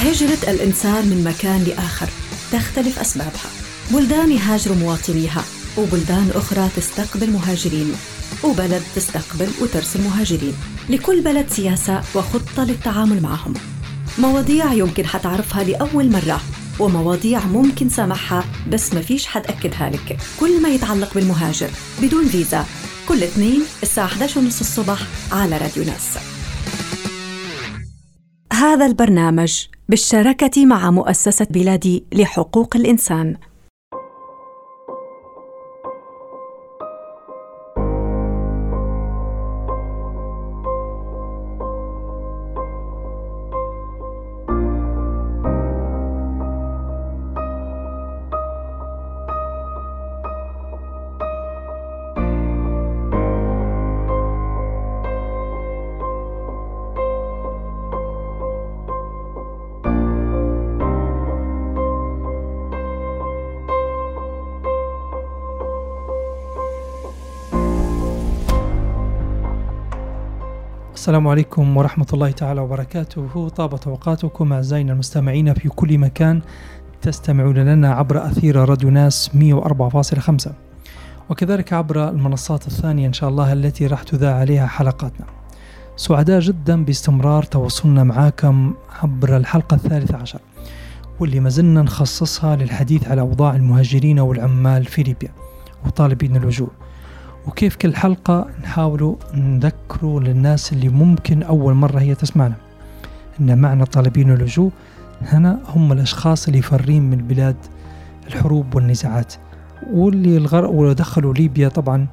هجرة الإنسان من مكان لآخر تختلف أسبابها. بلدان يهاجر مواطنيها وبلدان أخرى تستقبل مهاجرين وبلد تستقبل وترسل مهاجرين. لكل بلد سياسة وخطة للتعامل معهم. مواضيع يمكن حتعرفها لأول مرة ومواضيع ممكن سامحها بس ما فيش حد أكدها لك. كل ما يتعلق بالمهاجر بدون فيزا كل اثنين الساعة 11 ونص الصبح على راديو ناس. هذا البرنامج بالشراكة مع مؤسسة بلادي لحقوق الإنسان. السلام عليكم ورحمة الله تعالى وبركاته. طابت أوقاتكم أعزائنا المستمعين في كل مكان تستمعون لنا عبر أثير راديو ناس 104.5 وكذلك عبر المنصات الثانية إن شاء الله التي راح تذاع عليها حلقاتنا. سعداء جدا باستمرار تواصلنا معاكم عبر الحلقة الثالثة عشر واللي ما زلنا نخصصها للحديث على أوضاع المهاجرين والعمال في ليبيا وطالبين اللجوء وكيف كل حلقة نحاول نذكروا للناس اللي ممكن أول مرة هي تسمعنا. أن معنى طالبين اللجوء هنا هم الأشخاص اللي فارين من بلاد الحروب والنزاعات. واللي الغر... ودخلوا ليبيا طبعا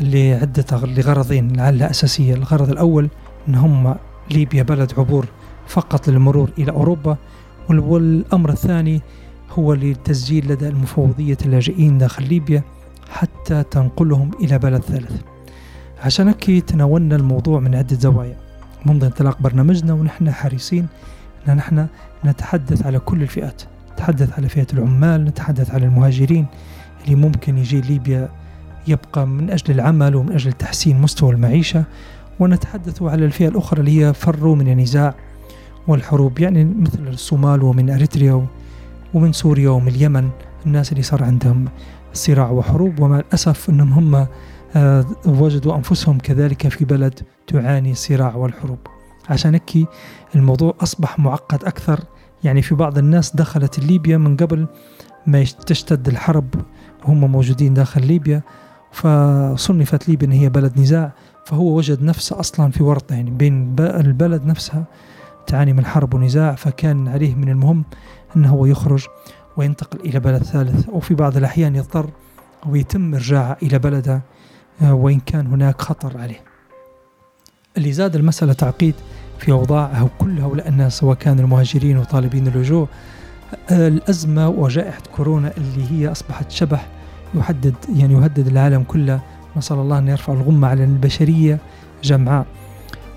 لعدة لغرضين لعلها أساسية. الغرض الأول أن هم ليبيا بلد عبور فقط للمرور إلى أوروبا. والأمر الثاني هو للتسجيل لدى المفوضية اللاجئين داخل ليبيا. حتى تنقلهم إلى بلد ثالث. عشان هيك تناولنا الموضوع من عدة زوايا. منذ انطلاق برنامجنا ونحن حريصين أن نحن نتحدث على كل الفئات. نتحدث على فئة العمال نتحدث على المهاجرين اللي ممكن يجي ليبيا يبقى من أجل العمل ومن أجل تحسين مستوى المعيشة. ونتحدث على الفئة الأخرى اللي هي فروا من النزاع والحروب يعني مثل الصومال ومن أريتريا ومن سوريا ومن اليمن الناس اللي صار عندهم صراع وحروب ومع الأسف أنهم هم آه، وجدوا أنفسهم كذلك في بلد تعاني الصراع والحروب. عشان هيك الموضوع أصبح معقد أكثر. يعني في بعض الناس دخلت ليبيا من قبل ما تشتد الحرب. وهم موجودين داخل ليبيا. فصنفت ليبيا أن هي بلد نزاع. فهو وجد نفسه أصلا في ورطة. يعني بين البلد نفسها تعاني من حرب ونزاع. فكان عليه من المهم أنه هو يخرج. وينتقل إلى بلد ثالث وفي بعض الأحيان يضطر أو يتم إرجاعه إلى بلده آه، وإن كان هناك خطر عليه. اللي زاد المسألة تعقيد في أوضاع كل هؤلاء الناس سواء كانوا المهاجرين وطالبين اللجوء آه، الأزمة وجائحة كورونا اللي هي أصبحت شبح يحدد يعني يهدد العالم كله. نسأل الله أن يرفع الغمة على البشرية جمعاء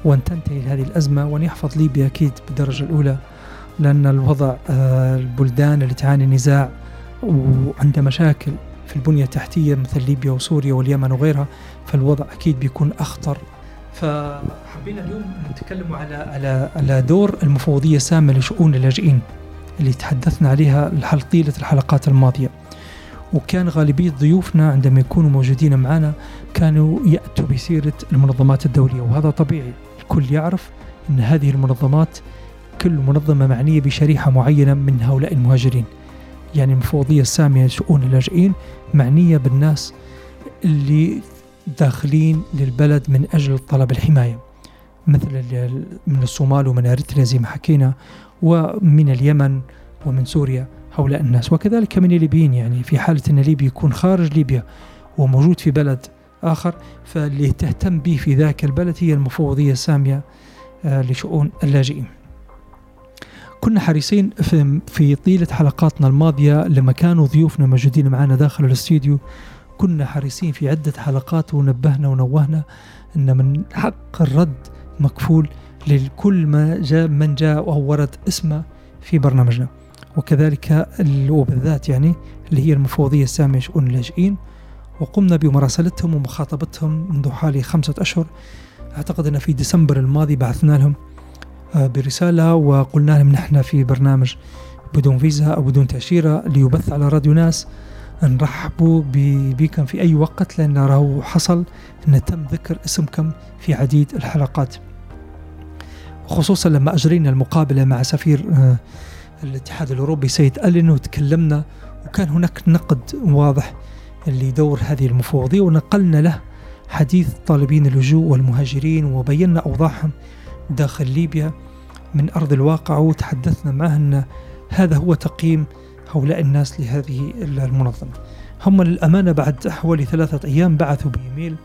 وأن تنتهي هذه الأزمة وأن يحفظ ليبيا أكيد بالدرجة الأولى. لأن الوضع آه، البلدان اللي تعاني نزاع وعندها مشاكل في البنية التحتية مثل ليبيا وسوريا واليمن وغيرها فالوضع أكيد بيكون أخطر. فحبينا اليوم نتكلم على على على دور المفوضية السامة لشؤون اللاجئين اللي تحدثنا عليها طيلة الحلقات الماضية. وكان غالبية ضيوفنا عندما يكونوا موجودين معنا كانوا يأتوا بسيرة المنظمات الدولية وهذا طبيعي. الكل يعرف أن هذه المنظمات كل منظمة معنية بشريحة معينة من هؤلاء المهاجرين. يعني المفوضية السامية لشؤون اللاجئين معنية بالناس اللي داخلين للبلد من أجل طلب الحماية. مثل من الصومال ومن أريتريا زي ما حكينا ومن اليمن ومن سوريا هؤلاء الناس. وكذلك من الليبيين يعني في حالة أن ليبيا يكون خارج ليبيا وموجود في بلد آخر فاللي تهتم به في ذاك البلد هي المفوضية السامية آه، لشؤون اللاجئين. كنا حريصين في, في طيلة حلقاتنا الماضية لما كانوا ضيوفنا موجودين معنا داخل الاستديو كنا حريصين في عدة حلقات ونبهنا ونوهنا أن من حق الرد مكفول لكل ما جاء من جاء أو ورد اسمه في برنامجنا. وكذلك وبالذات يعني اللي هي المفوضية السامية شؤون اللاجئين. وقمنا بمراسلتهم ومخاطبتهم منذ حوالي خمسة أشهر. أعتقد أن في ديسمبر الماضي بعثنا لهم. برسالة وقلنا لهم نحن في برنامج بدون فيزا أو بدون تأشيرة ليبث على راديو ناس. نرحبوا بكم في أي وقت لأن راهو حصل أن تم ذكر اسمكم في عديد الحلقات. خصوصا لما أجرينا المقابلة مع سفير آه، الاتحاد الأوروبي سيد ألين وتكلمنا وكان هناك نقد واضح لدور هذه المفوضية ونقلنا له حديث طالبين اللجوء والمهاجرين وبينا أوضاعهم داخل ليبيا من أرض الواقع وتحدثنا معه أن هذا هو تقييم هؤلاء الناس لهذه المنظمة. هم للأمانة بعد حوالي ثلاثة أيام بعثوا بإيميل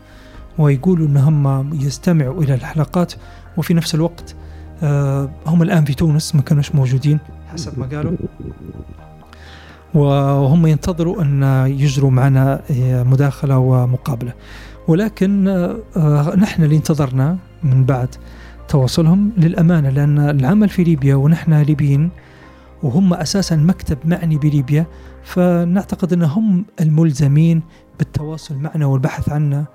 ويقولوا أنهم يستمعوا إلى الحلقات وفي نفس الوقت آه، هم الآن في تونس ما كانوش موجودين حسب ما قالوا. وهم ينتظروا أن يجروا معنا آه، مداخلة ومقابلة. ولكن آه، نحن اللي انتظرنا من بعد تواصلهم للأمانة لأن العمل في ليبيا ونحن ليبيين وهم أساسا مكتب معني بليبيا فنعتقد أنهم الملزمين بالتواصل معنا والبحث عنا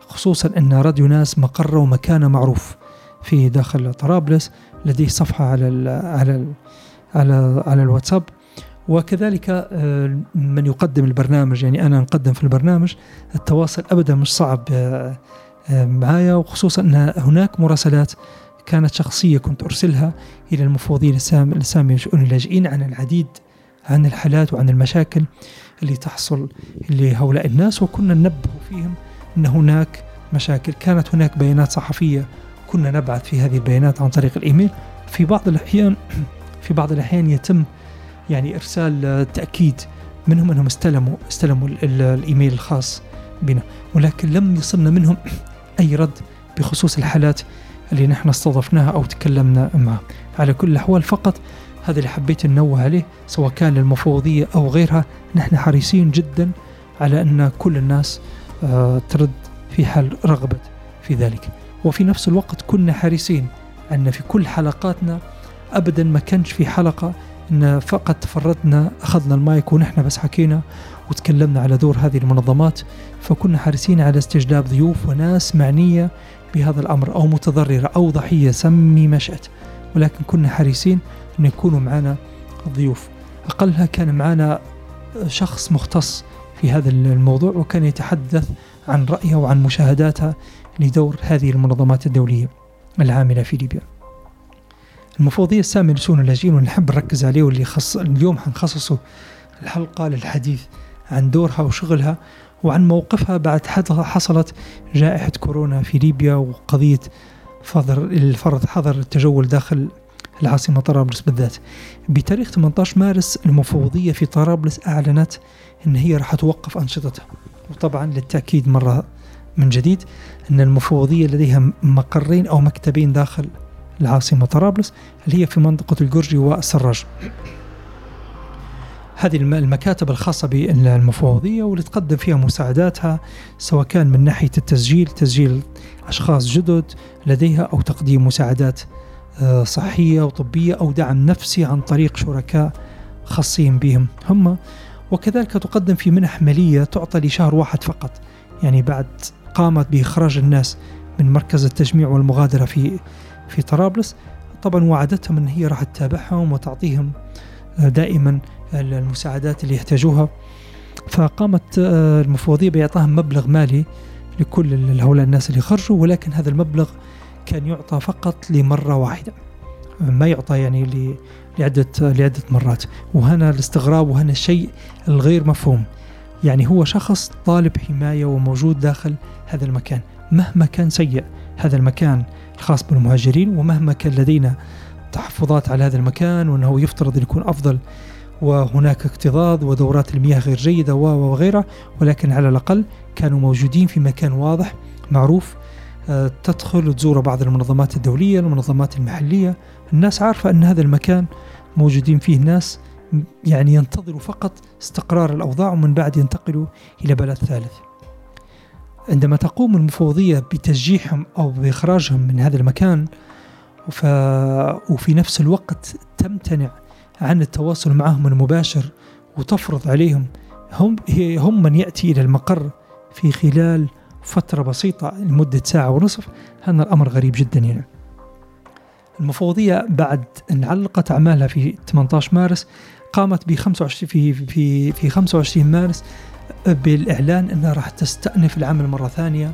خصوصا أن راديو ناس مقره ومكانه معروف في داخل طرابلس لديه صفحة على ال على ال على على الواتساب. وكذلك آه، من يقدم البرنامج يعني أنا نقدم في البرنامج التواصل أبدا مش صعب آه، آه، معايا وخصوصا أن هناك مراسلات كانت شخصية كنت أرسلها إلى المفوضين السامية لشؤون اللاجئين عن العديد عن الحالات وعن المشاكل اللي تحصل لهؤلاء الناس وكنا ننبه فيهم أن هناك مشاكل. كانت هناك بيانات صحفية كنا نبعث في هذه البيانات عن طريق الإيميل. في بعض الأحيان في بعض الأحيان يتم يعني إرسال تأكيد منهم أنهم استلموا استلموا الإيميل الخاص بنا. ولكن لم يصلنا منهم أي رد بخصوص الحالات اللي نحن استضفناها أو تكلمنا معها على كل الأحوال فقط هذا اللي حبيت ننوه عليه سواء كان للمفوضية أو غيرها نحن حريصين جدا على أن كل الناس آه، ترد في حال رغبت في ذلك. وفي نفس الوقت كنا حريصين أن في كل حلقاتنا أبدا ما كانش في حلقة أن فقط تفردنا أخذنا المايك ونحن بس حكينا وتكلمنا على دور هذه المنظمات. فكنا حريصين على استجلاب ضيوف وناس معنية بهذا الأمر أو متضررة أو ضحية سمي ما شئت ولكن كنا حريصين أن يكونوا معنا ضيوف أقلها كان معنا شخص مختص في هذا الموضوع وكان يتحدث عن رأيه وعن مشاهداتها لدور هذه المنظمات الدولية العاملة في ليبيا. المفوضية السامية لشؤون اللاجئين ونحب نركز عليه واللي خص اليوم حنخصصه الحلقة للحديث عن دورها وشغلها. وعن موقفها بعد حصلت جائحة كورونا في ليبيا وقضية فضر الفرض حظر التجول داخل العاصمة طرابلس بالذات. بتاريخ 18 مارس المفوضية في طرابلس أعلنت أن هي راح توقف أنشطتها. وطبعا للتأكيد مرة من جديد أن المفوضية لديها مقرين أو مكتبين داخل العاصمة طرابلس اللي هي في منطقة الجرجي والسراج هذه المكاتب الخاصة بالمفوضية واللي تقدم فيها مساعداتها سواء كان من ناحية التسجيل تسجيل أشخاص جدد لديها أو تقديم مساعدات آه، صحية وطبية أو دعم نفسي عن طريق شركاء خاصين بهم هم. وكذلك تقدم في منح مالية تعطى لشهر واحد فقط يعني بعد قامت بإخراج الناس من مركز التجميع والمغادرة في في طرابلس. طبعا وعدتهم أن هي راح تتابعهم وتعطيهم آه، دائما المساعدات اللي يحتاجوها. فقامت آه، المفوضية بإعطائهم مبلغ مالي لكل هؤلاء الناس اللي خرجوا ولكن هذا المبلغ كان يعطى فقط لمرة واحدة. ما يعطى يعني لعدة لعدة مرات. وهنا الاستغراب وهنا الشيء الغير مفهوم. يعني هو شخص طالب حماية وموجود داخل هذا المكان. مهما كان سيء هذا المكان الخاص بالمهاجرين ومهما كان لدينا تحفظات على هذا المكان وأنه يفترض أن يكون أفضل وهناك اكتظاظ ودورات المياه غير جيدة وغيرها ولكن على الأقل كانوا موجودين في مكان واضح معروف آه، تدخل وتزور بعض المنظمات الدولية المنظمات المحلية الناس عارفة أن هذا المكان موجودين فيه ناس يعني ينتظروا فقط استقرار الأوضاع ومن بعد ينتقلوا إلى بلد ثالث عندما تقوم المفوضية بتشجيعهم أو بإخراجهم من هذا المكان. وفي نفس الوقت تمتنع عن التواصل معهم المباشر وتفرض عليهم هم هم من يأتي إلى المقر في خلال فترة بسيطة لمدة ساعة ونصف. هذا الأمر غريب جدا يعني. المفوضية بعد أن علقت أعمالها في 18 مارس قامت ب 25 في في في 25 مارس بالإعلان أنها راح تستأنف العمل مرة ثانية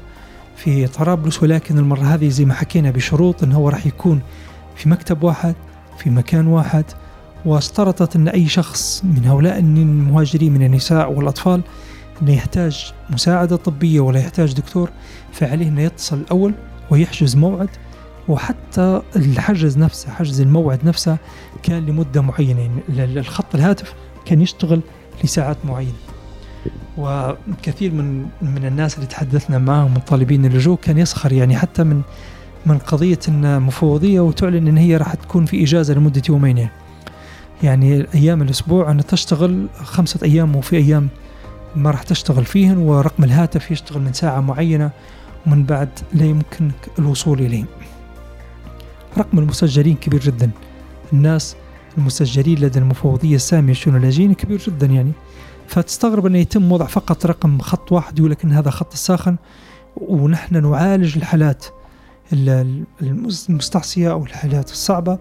في طرابلس. ولكن المرة هذه زي ما حكينا بشروط أنه هو راح يكون في مكتب واحد في مكان واحد واشترطت أن أي شخص من هؤلاء المهاجرين من النساء والأطفال أنه يحتاج مساعدة طبية ولا يحتاج دكتور فعليه أنه يتصل الأول ويحجز موعد. وحتى الحجز نفسه حجز الموعد نفسه كان لمدة معينة. يعني الخط الهاتف كان يشتغل لساعات معينة. وكثير من من الناس اللي تحدثنا معهم من طالبين اللجوء كان يسخر يعني حتى من من قضية أن مفوضية وتعلن أن هي راح تكون في إجازة لمدة يومين يعني, يعني أيام الأسبوع أن تشتغل خمسة أيام وفي أيام ما راح تشتغل فيهن ورقم الهاتف يشتغل من ساعة معينة ومن بعد لا يمكنك الوصول إليه. رقم المسجلين كبير جدا. الناس المسجلين لدى المفوضية السامية الشؤون اللاجئين كبير جدا يعني. فتستغرب أنه يتم وضع فقط رقم خط واحد يقول لك أن هذا خط الساخن ونحن نعالج الحالات المستعصية أو الحالات الصعبة.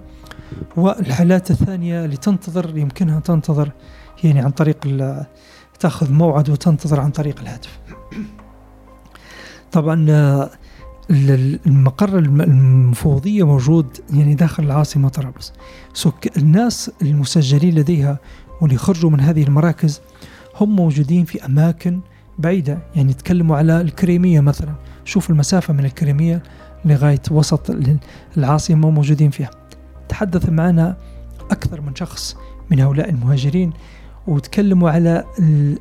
والحالات الثانية اللي تنتظر يمكنها تنتظر يعني عن طريق تأخذ موعد وتنتظر عن طريق الهاتف. طبعا المقر المفوضية موجود يعني داخل العاصمة طرابلس. الناس المسجلين لديها واللي خرجوا من هذه المراكز هم موجودين في أماكن بعيدة. يعني يتكلموا على الكريمية مثلا. شوف المسافة من الكريمية لغاية وسط العاصمة موجودين فيها. تحدث معنا أكثر من شخص من هؤلاء المهاجرين وتكلموا على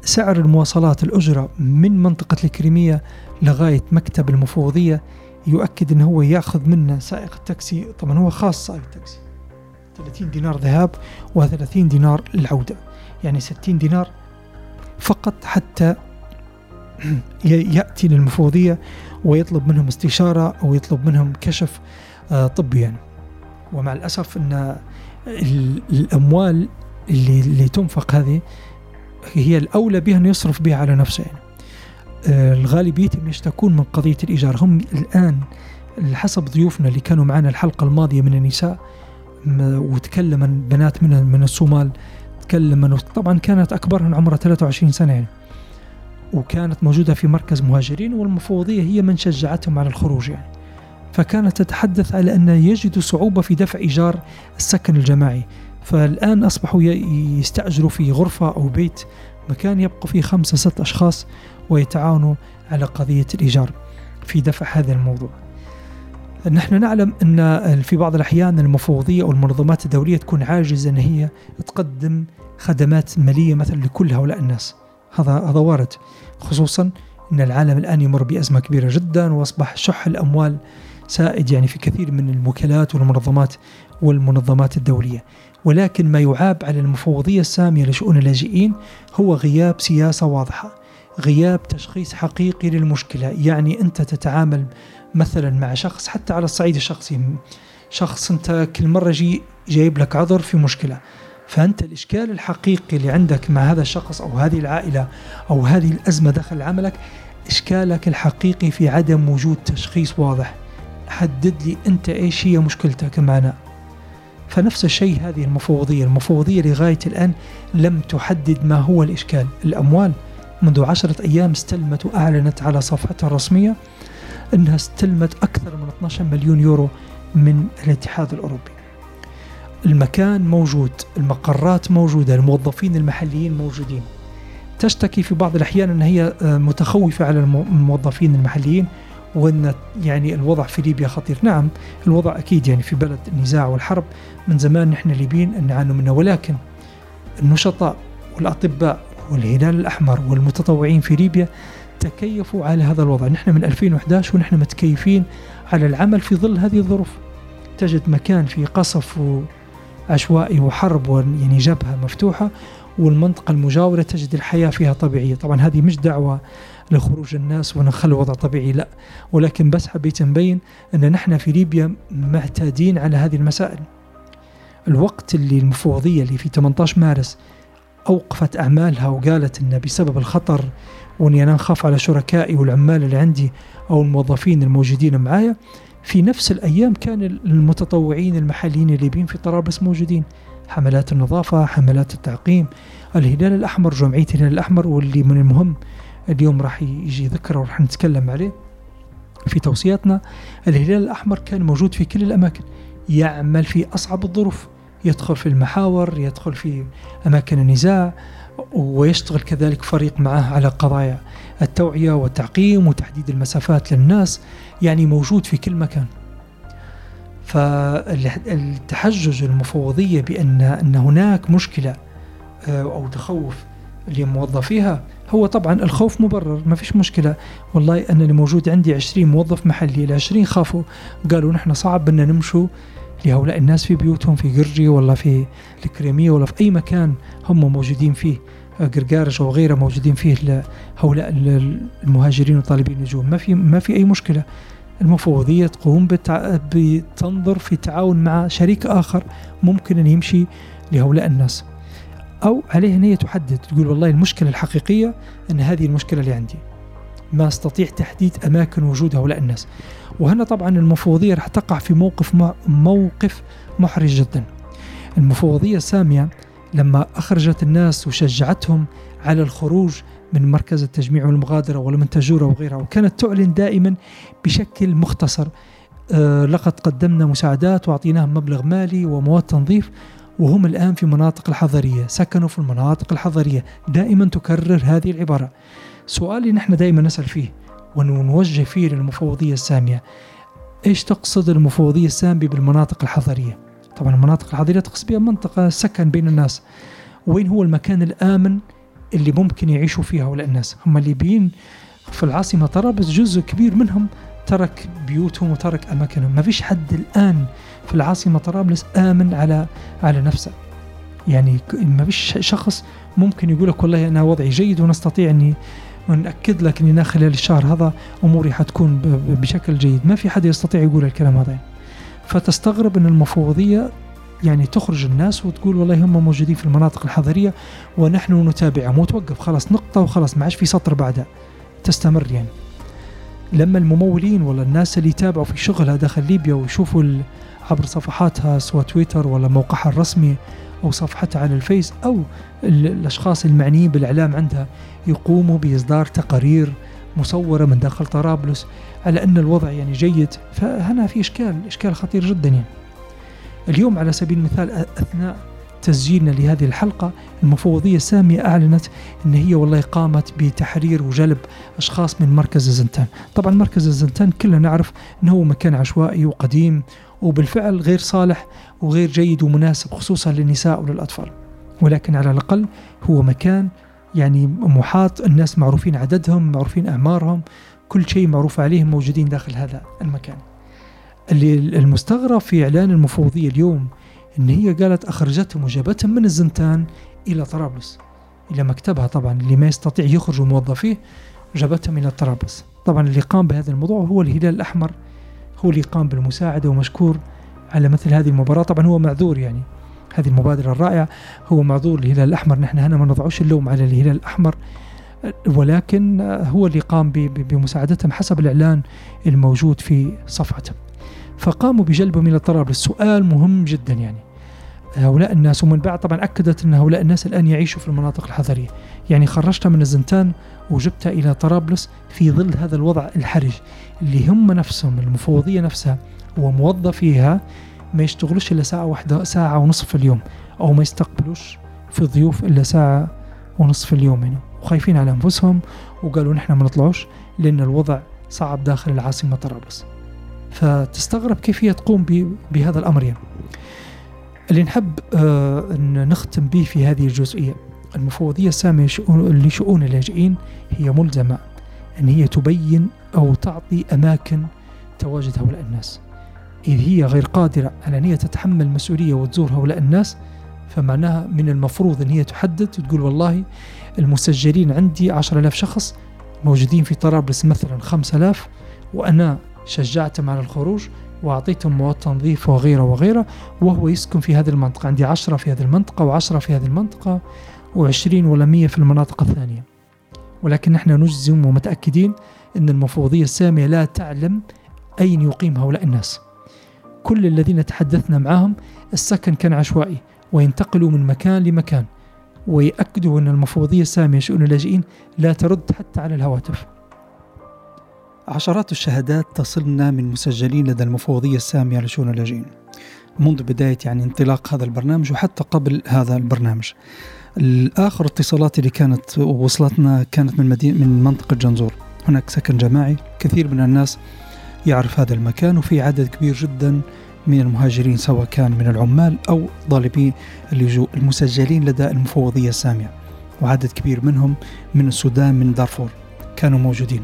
سعر المواصلات الأجرة من منطقة الكريمية لغاية مكتب المفوضية يؤكد أنه هو يأخذ منا سائق التاكسي. طبعا هو خاص سائق التاكسي. 30 دينار ذهاب و30 دينار العودة. يعني 60 دينار فقط حتى يأتي للمفوضية ويطلب منهم استشارة أو يطلب منهم كشف آه، طبي يعني ومع الأسف أن الأموال اللي, اللي تنفق هذه هي الأولى بها أن يصرف بها على نفسه. يعني. آه، الغالبية يشتكون من قضية الإيجار. هم الآن حسب ضيوفنا اللي كانوا معنا الحلقة الماضية من النساء وتكلم بنات من من الصومال تكلم طبعا كانت أكبرهم عمرها 23 سنة يعني. وكانت موجودة في مركز مهاجرين والمفوضية هي من شجعتهم على الخروج يعني. فكانت تتحدث على أن يجدوا صعوبة في دفع إيجار السكن الجماعي. فالآن أصبحوا يستأجروا في غرفة أو بيت مكان يبقوا فيه خمسة ست أشخاص ويتعاونوا على قضية الإيجار في دفع هذا الموضوع. نحن نعلم أن في بعض الأحيان المفوضية أو المنظمات الدولية تكون عاجزة أن هي تقدم خدمات مالية مثلا لكل هؤلاء الناس. هذا هذا وارد خصوصا أن العالم الآن يمر بأزمة كبيرة جدا وأصبح شح الأموال سائد يعني في كثير من الوكالات والمنظمات والمنظمات الدولية. ولكن ما يعاب على المفوضية السامية لشؤون اللاجئين هو غياب سياسة واضحة غياب تشخيص حقيقي للمشكلة. يعني أنت تتعامل مثلا مع شخص حتى على الصعيد الشخصي شخص أنت كل مرة جي جايب لك عذر في مشكلة. فأنت الإشكال الحقيقي اللي عندك مع هذا الشخص أو هذه العائلة أو هذه الأزمة داخل عملك إشكالك الحقيقي في عدم وجود تشخيص واضح. حدد لي أنت إيش هي مشكلتك معنا. فنفس الشيء هذه المفوضية المفوضية لغاية الآن لم تحدد ما هو الإشكال. الأموال منذ عشرة أيام استلمت وأعلنت على صفحتها الرسمية أنها استلمت أكثر من 12 مليون يورو من الاتحاد الأوروبي. المكان موجود المقرات موجودة الموظفين المحليين موجودين. تشتكي في بعض الأحيان أن هي متخوفة على الموظفين المحليين وأن يعني الوضع في ليبيا خطير. نعم الوضع أكيد يعني في بلد النزاع والحرب. من زمان نحن الليبيين نعاني منه ولكن النشطاء والأطباء والهلال الأحمر والمتطوعين في ليبيا تكيفوا على هذا الوضع. نحن من 2011 ونحن متكيفين على العمل في ظل هذه الظروف. تجد مكان في قصف عشوائي وحرب يعني جبهة مفتوحة والمنطقة المجاورة تجد الحياة فيها طبيعية. طبعا هذه مش دعوة لخروج الناس ونخلي الوضع طبيعي لا. ولكن بس حبيت نبين أن نحن في ليبيا معتادين على هذه المسائل. الوقت اللي المفوضية اللي في 18 مارس أوقفت أعمالها وقالت أن بسبب الخطر وأني أنا نخاف على شركائي والعمال اللي عندي أو الموظفين الموجودين معايا في نفس الأيام كان المتطوعين المحليين الليبيين في طرابلس موجودين. حملات النظافة حملات التعقيم الهلال الأحمر جمعية الهلال الأحمر واللي من المهم اليوم راح يجي ذكره وراح نتكلم عليه في توصياتنا. الهلال الأحمر كان موجود في كل الأماكن يعمل في أصعب الظروف يدخل في المحاور يدخل في أماكن النزاع ويشتغل كذلك فريق معه على قضايا التوعية والتعقيم وتحديد المسافات للناس يعني موجود في كل مكان. فالتحجج المفوضية بأن أن هناك مشكلة آه، أو تخوف لموظفيها. هو طبعا الخوف مبرر ما فيش مشكلة. والله أنا اللي موجود عندي 20 موظف محلي ال 20 خافوا. قالوا نحن صعب بدنا نمشوا لهؤلاء الناس في بيوتهم في قرجي ولا في الكريمية ولا في أي مكان هم موجودين فيه. قرقارش وغيره موجودين فيه هؤلاء المهاجرين وطالبين النجوم ما في ما في أي مشكلة. المفوضية تقوم بتنظر في تعاون مع شريك آخر ممكن أن يمشي لهؤلاء الناس. أو عليه أن هي تحدد. تقول والله المشكلة الحقيقية أن هذه المشكلة اللي عندي. ما أستطيع تحديد أماكن وجود هؤلاء الناس. وهنا طبعا المفوضية راح تقع في موقف موقف محرج جدا. المفوضية السامية لما أخرجت الناس وشجعتهم على الخروج من مركز التجميع والمغادرة ولا من تجورة وغيرها وكانت تعلن دائما بشكل مختصر آه لقد قدمنا مساعدات وأعطيناهم مبلغ مالي ومواد تنظيف وهم الآن في مناطق الحضرية سكنوا في المناطق الحضرية. دائما تكرر هذه العبارة. سؤالي نحن دائما نسأل فيه ونوجه فيه للمفوضية السامية. إيش تقصد المفوضية السامية بالمناطق الحضرية؟ طبعا المناطق الحضرية تقصد بها منطقة سكن بين الناس. وين هو المكان الآمن اللي ممكن يعيشوا فيها هؤلاء الناس؟ هم الليبيين في العاصمة طرابلس جزء كبير منهم ترك بيوتهم وترك أماكنهم. ما فيش حد الآن في العاصمة طرابلس آمن على على نفسه. يعني ما فيش شخص ممكن يقول لك والله أنا وضعي جيد ونستطيع أني ونأكد لك أني خلال الشهر هذا أموري حتكون بشكل جيد. ما في حد يستطيع يقول الكلام هذا. فتستغرب أن المفوضية يعني تخرج الناس وتقول والله هم موجودين في المناطق الحضرية ونحن نتابعهم. وتوقف. خلاص نقطة وخلاص ما عادش في سطر بعدها. تستمر يعني. لما الممولين ولا الناس اللي يتابعوا في شغلها داخل ليبيا ويشوفوا عبر صفحاتها سواء تويتر ولا موقعها الرسمي أو صفحتها على الفيس أو الأشخاص المعنيين بالإعلام عندها يقوموا بإصدار تقارير مصورة من داخل طرابلس على أن الوضع يعني جيد. فهنا في إشكال إشكال خطير جدا يعني. اليوم على سبيل المثال أثناء تسجيلنا لهذه الحلقة. المفوضية السامية أعلنت أن هي والله قامت بتحرير وجلب أشخاص من مركز الزنتان طبعا مركز الزنتان كلنا نعرف أنه مكان عشوائي وقديم وبالفعل غير صالح وغير جيد ومناسب خصوصا للنساء وللأطفال. ولكن على الأقل هو مكان يعني محاط الناس معروفين عددهم معروفين أعمارهم كل شيء معروف عليهم موجودين داخل هذا المكان. اللي المستغرب في إعلان المفوضية اليوم إن هي قالت أخرجتهم وجابتهم من الزنتان إلى طرابلس. إلى مكتبها طبعا اللي ما يستطيع يخرج موظفيه جابتهم إلى طرابلس. طبعا اللي قام بهذا الموضوع هو الهلال الأحمر هو اللي قام بالمساعدة ومشكور على مثل هذه المباراة. طبعا هو معذور يعني هذه المبادرة الرائعة. هو معذور الهلال الأحمر. نحن هنا ما نضعوش اللوم على الهلال الأحمر ولكن هو اللي قام بمساعدتهم حسب الإعلان الموجود في صفحته فقاموا بجلبهم إلى طرابلس سؤال مهم جدا يعني. هؤلاء الناس ومن بعد طبعا أكدت أن هؤلاء الناس الآن يعيشوا في المناطق الحضرية. يعني خرجتها من الزنتان وجبتها إلى طرابلس في ظل هذا الوضع الحرج اللي هم نفسهم المفوضية نفسها وموظفيها ما يشتغلوش إلا ساعة واحدة ساعة ونصف في اليوم أو ما يستقبلوش في الضيوف إلا ساعة ونصف في اليوم يعني. وخايفين على أنفسهم وقالوا نحن ما نطلعوش لأن الوضع صعب داخل العاصمة طرابلس. فتستغرب كيف هي تقوم بهذا الأمر يعني. اللي نحب آه أن نختم به في هذه الجزئية. المفوضية السامية لشؤون اللاجئين هي ملزمة أن هي تبين أو تعطي أماكن تواجد هؤلاء الناس. إذ هي غير قادرة على أن هي تتحمل مسؤولية وتزور هؤلاء الناس فمعناها من المفروض أن هي تحدد وتقول والله المسجلين عندي عشر ألاف شخص موجودين في طرابلس مثلا خمسة آلاف وأنا شجعتهم على الخروج وأعطيتهم مواد تنظيف وغيره وغيره وهو يسكن في هذه المنطقة. عندي عشرة في هذه المنطقة وعشرة في هذه المنطقة وعشرين ولا مية في المناطق الثانية. ولكن نحن نجزم ومتأكدين أن المفوضية السامية لا تعلم أين يقيم هؤلاء الناس. كل الذين تحدثنا معهم السكن كان عشوائي وينتقلوا من مكان لمكان ويأكدوا أن المفوضية السامية شؤون اللاجئين لا ترد حتى على الهواتف. عشرات الشهادات تصلنا من مسجلين لدى المفوضية السامية لشؤون اللاجئين. منذ بداية يعني انطلاق هذا البرنامج وحتى قبل هذا البرنامج. الآخر اتصالات اللي كانت وصلتنا كانت من مدينة من منطقة جنزور. هناك سكن جماعي كثير من الناس يعرف هذا المكان وفي عدد كبير جدا من المهاجرين سواء كان من العمال أو طالبي اللجوء المسجلين لدى المفوضية السامية. وعدد كبير منهم من السودان من دارفور. كانوا موجودين.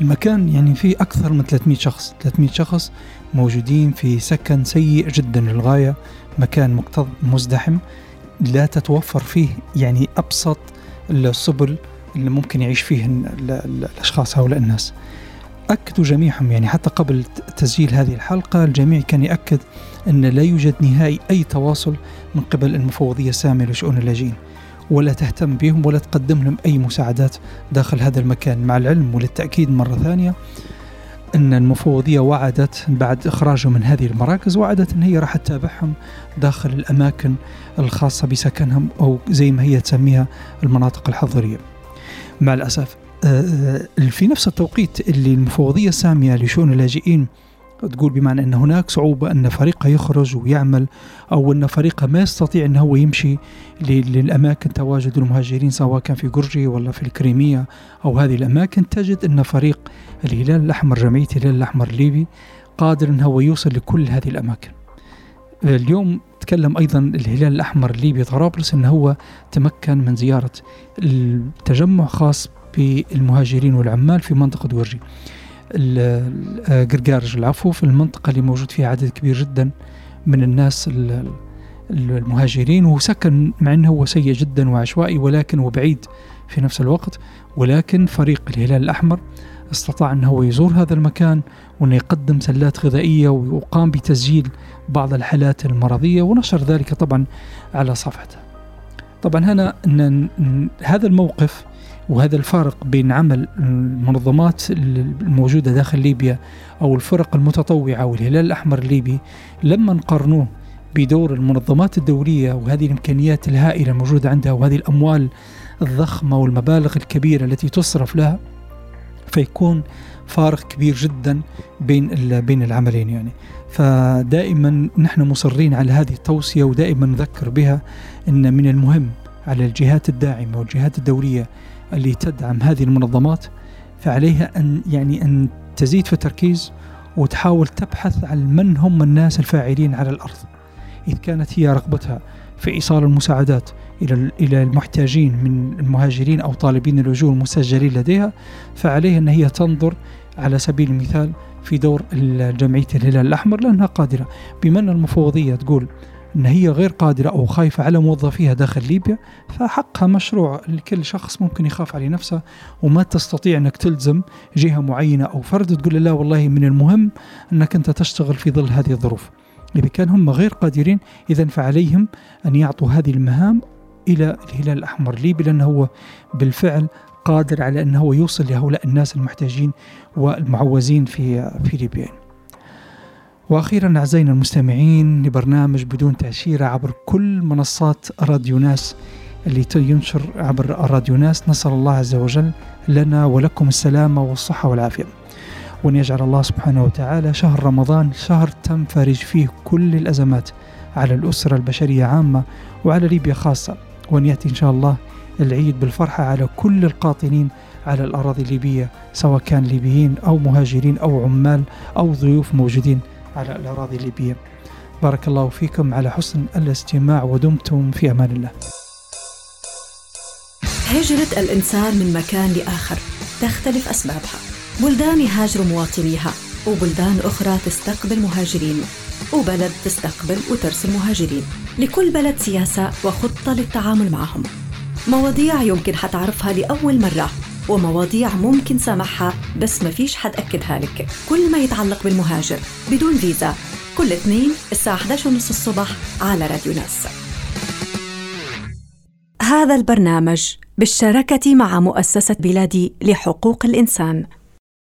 المكان يعني فيه أكثر من 300 شخص. 300 شخص موجودين في سكن سيء جدا للغاية مكان مكتظ مزدحم لا تتوفر فيه يعني أبسط السبل اللي ممكن يعيش فيه الأشخاص هؤلاء الناس. أكدوا جميعهم يعني حتى قبل تسجيل هذه الحلقة الجميع كان يأكد أن لا يوجد نهائي أي تواصل من قبل المفوضية السامية لشؤون اللاجئين. ولا تهتم بهم ولا تقدم لهم أي مساعدات داخل هذا المكان. مع العلم وللتأكيد مرة ثانية أن المفوضية وعدت بعد إخراجهم من هذه المراكز وعدت أن هي راح تتابعهم داخل الأماكن الخاصة بسكنهم أو زي ما هي تسميها المناطق الحظرية مع الأسف آه، آه، في نفس التوقيت اللي المفوضية السامية لشؤون اللاجئين تقول بمعنى أن هناك صعوبة أن فريقها يخرج ويعمل أو أن فريقها ما يستطيع أنه هو يمشي للأماكن تواجد المهاجرين سواء كان في جورجي ولا في الكريمية أو هذه الأماكن. تجد أن فريق الهلال الأحمر جمعية الهلال الأحمر الليبي قادر أنه هو يوصل لكل هذه الأماكن. اليوم تكلم أيضا الهلال الأحمر الليبي طرابلس أنه هو تمكن من زيارة التجمع خاص بالمهاجرين والعمال في منطقة جورجي قرقارج العفو في المنطقة اللي موجود فيها عدد كبير جدا من الناس المهاجرين وسكن مع إنه هو سيء جدا وعشوائي ولكن هو بعيد في نفس الوقت ولكن فريق الهلال الأحمر استطاع إنه هو يزور هذا المكان وإنه يقدم سلات غذائية وقام بتسجيل بعض الحالات المرضية ونشر ذلك طبعا على صفحته. طبعا هنا إن هذا الموقف وهذا الفارق بين عمل المنظمات الموجودة داخل ليبيا أو الفرق المتطوعة والهلال الأحمر الليبي لما نقارنوه بدور المنظمات الدولية وهذه الإمكانيات الهائلة الموجودة عندها وهذه الأموال الضخمة والمبالغ الكبيرة التي تصرف لها فيكون فارق كبير جدا بين بين العملين يعني. فدائما نحن مصرين على هذه التوصية ودائما نذكر بها أن من المهم على الجهات الداعمة والجهات الدولية اللي تدعم هذه المنظمات فعليها أن يعني أن تزيد في التركيز وتحاول تبحث عن من هم الناس الفاعلين على الأرض. إذ كانت هي رغبتها في إيصال المساعدات إلى إلى المحتاجين من المهاجرين أو طالبين اللجوء المسجلين لديها فعليها أن هي تنظر على سبيل المثال في دور جمعية الهلال الأحمر لأنها قادرة بما أن المفوضية تقول إن هي غير قادرة أو خايفة على موظفيها داخل ليبيا فحقها مشروع لكل شخص ممكن يخاف على نفسه وما تستطيع إنك تلزم جهة معينة أو فرد تقول لا والله من المهم إنك أنت تشتغل في ظل هذه الظروف إذا كان هم غير قادرين إذا فعليهم أن يعطوا هذه المهام إلى الهلال الأحمر الليبي لأنه هو بالفعل قادر على هو يوصل لهؤلاء الناس المحتاجين والمعوزين في في ليبيا. وأخيرا أعزائنا المستمعين لبرنامج بدون تأشيرة عبر كل منصات راديو ناس. اللي ينشر عبر راديو ناس نسأل الله عز وجل لنا ولكم السلامة والصحة والعافية. وأن يجعل الله سبحانه وتعالى شهر رمضان شهر تنفرج فيه كل الأزمات على الأسرة البشرية عامة وعلى ليبيا خاصة. وأن يأتي إن شاء الله العيد بالفرحة على كل القاطنين على الأراضي الليبية سواء كان ليبيين أو مهاجرين أو عمال أو ضيوف موجودين. على الأراضي الليبية. بارك الله فيكم على حسن الاستماع ودمتم في أمان الله. هجرة الإنسان من مكان لآخر تختلف أسبابها. بلدان يهاجر مواطنيها وبلدان أخرى تستقبل مهاجرين وبلد تستقبل وترسل مهاجرين. لكل بلد سياسة وخطة للتعامل معهم. مواضيع يمكن حتعرفها لأول مرة. ومواضيع ممكن سامعها بس ما فيش حد أكدها لك. كل ما يتعلق بالمهاجر بدون فيزا. كل اثنين الساعة 11 ونص الصبح على راديو ناس. هذا البرنامج بالشراكة مع مؤسسة بلادي لحقوق الإنسان.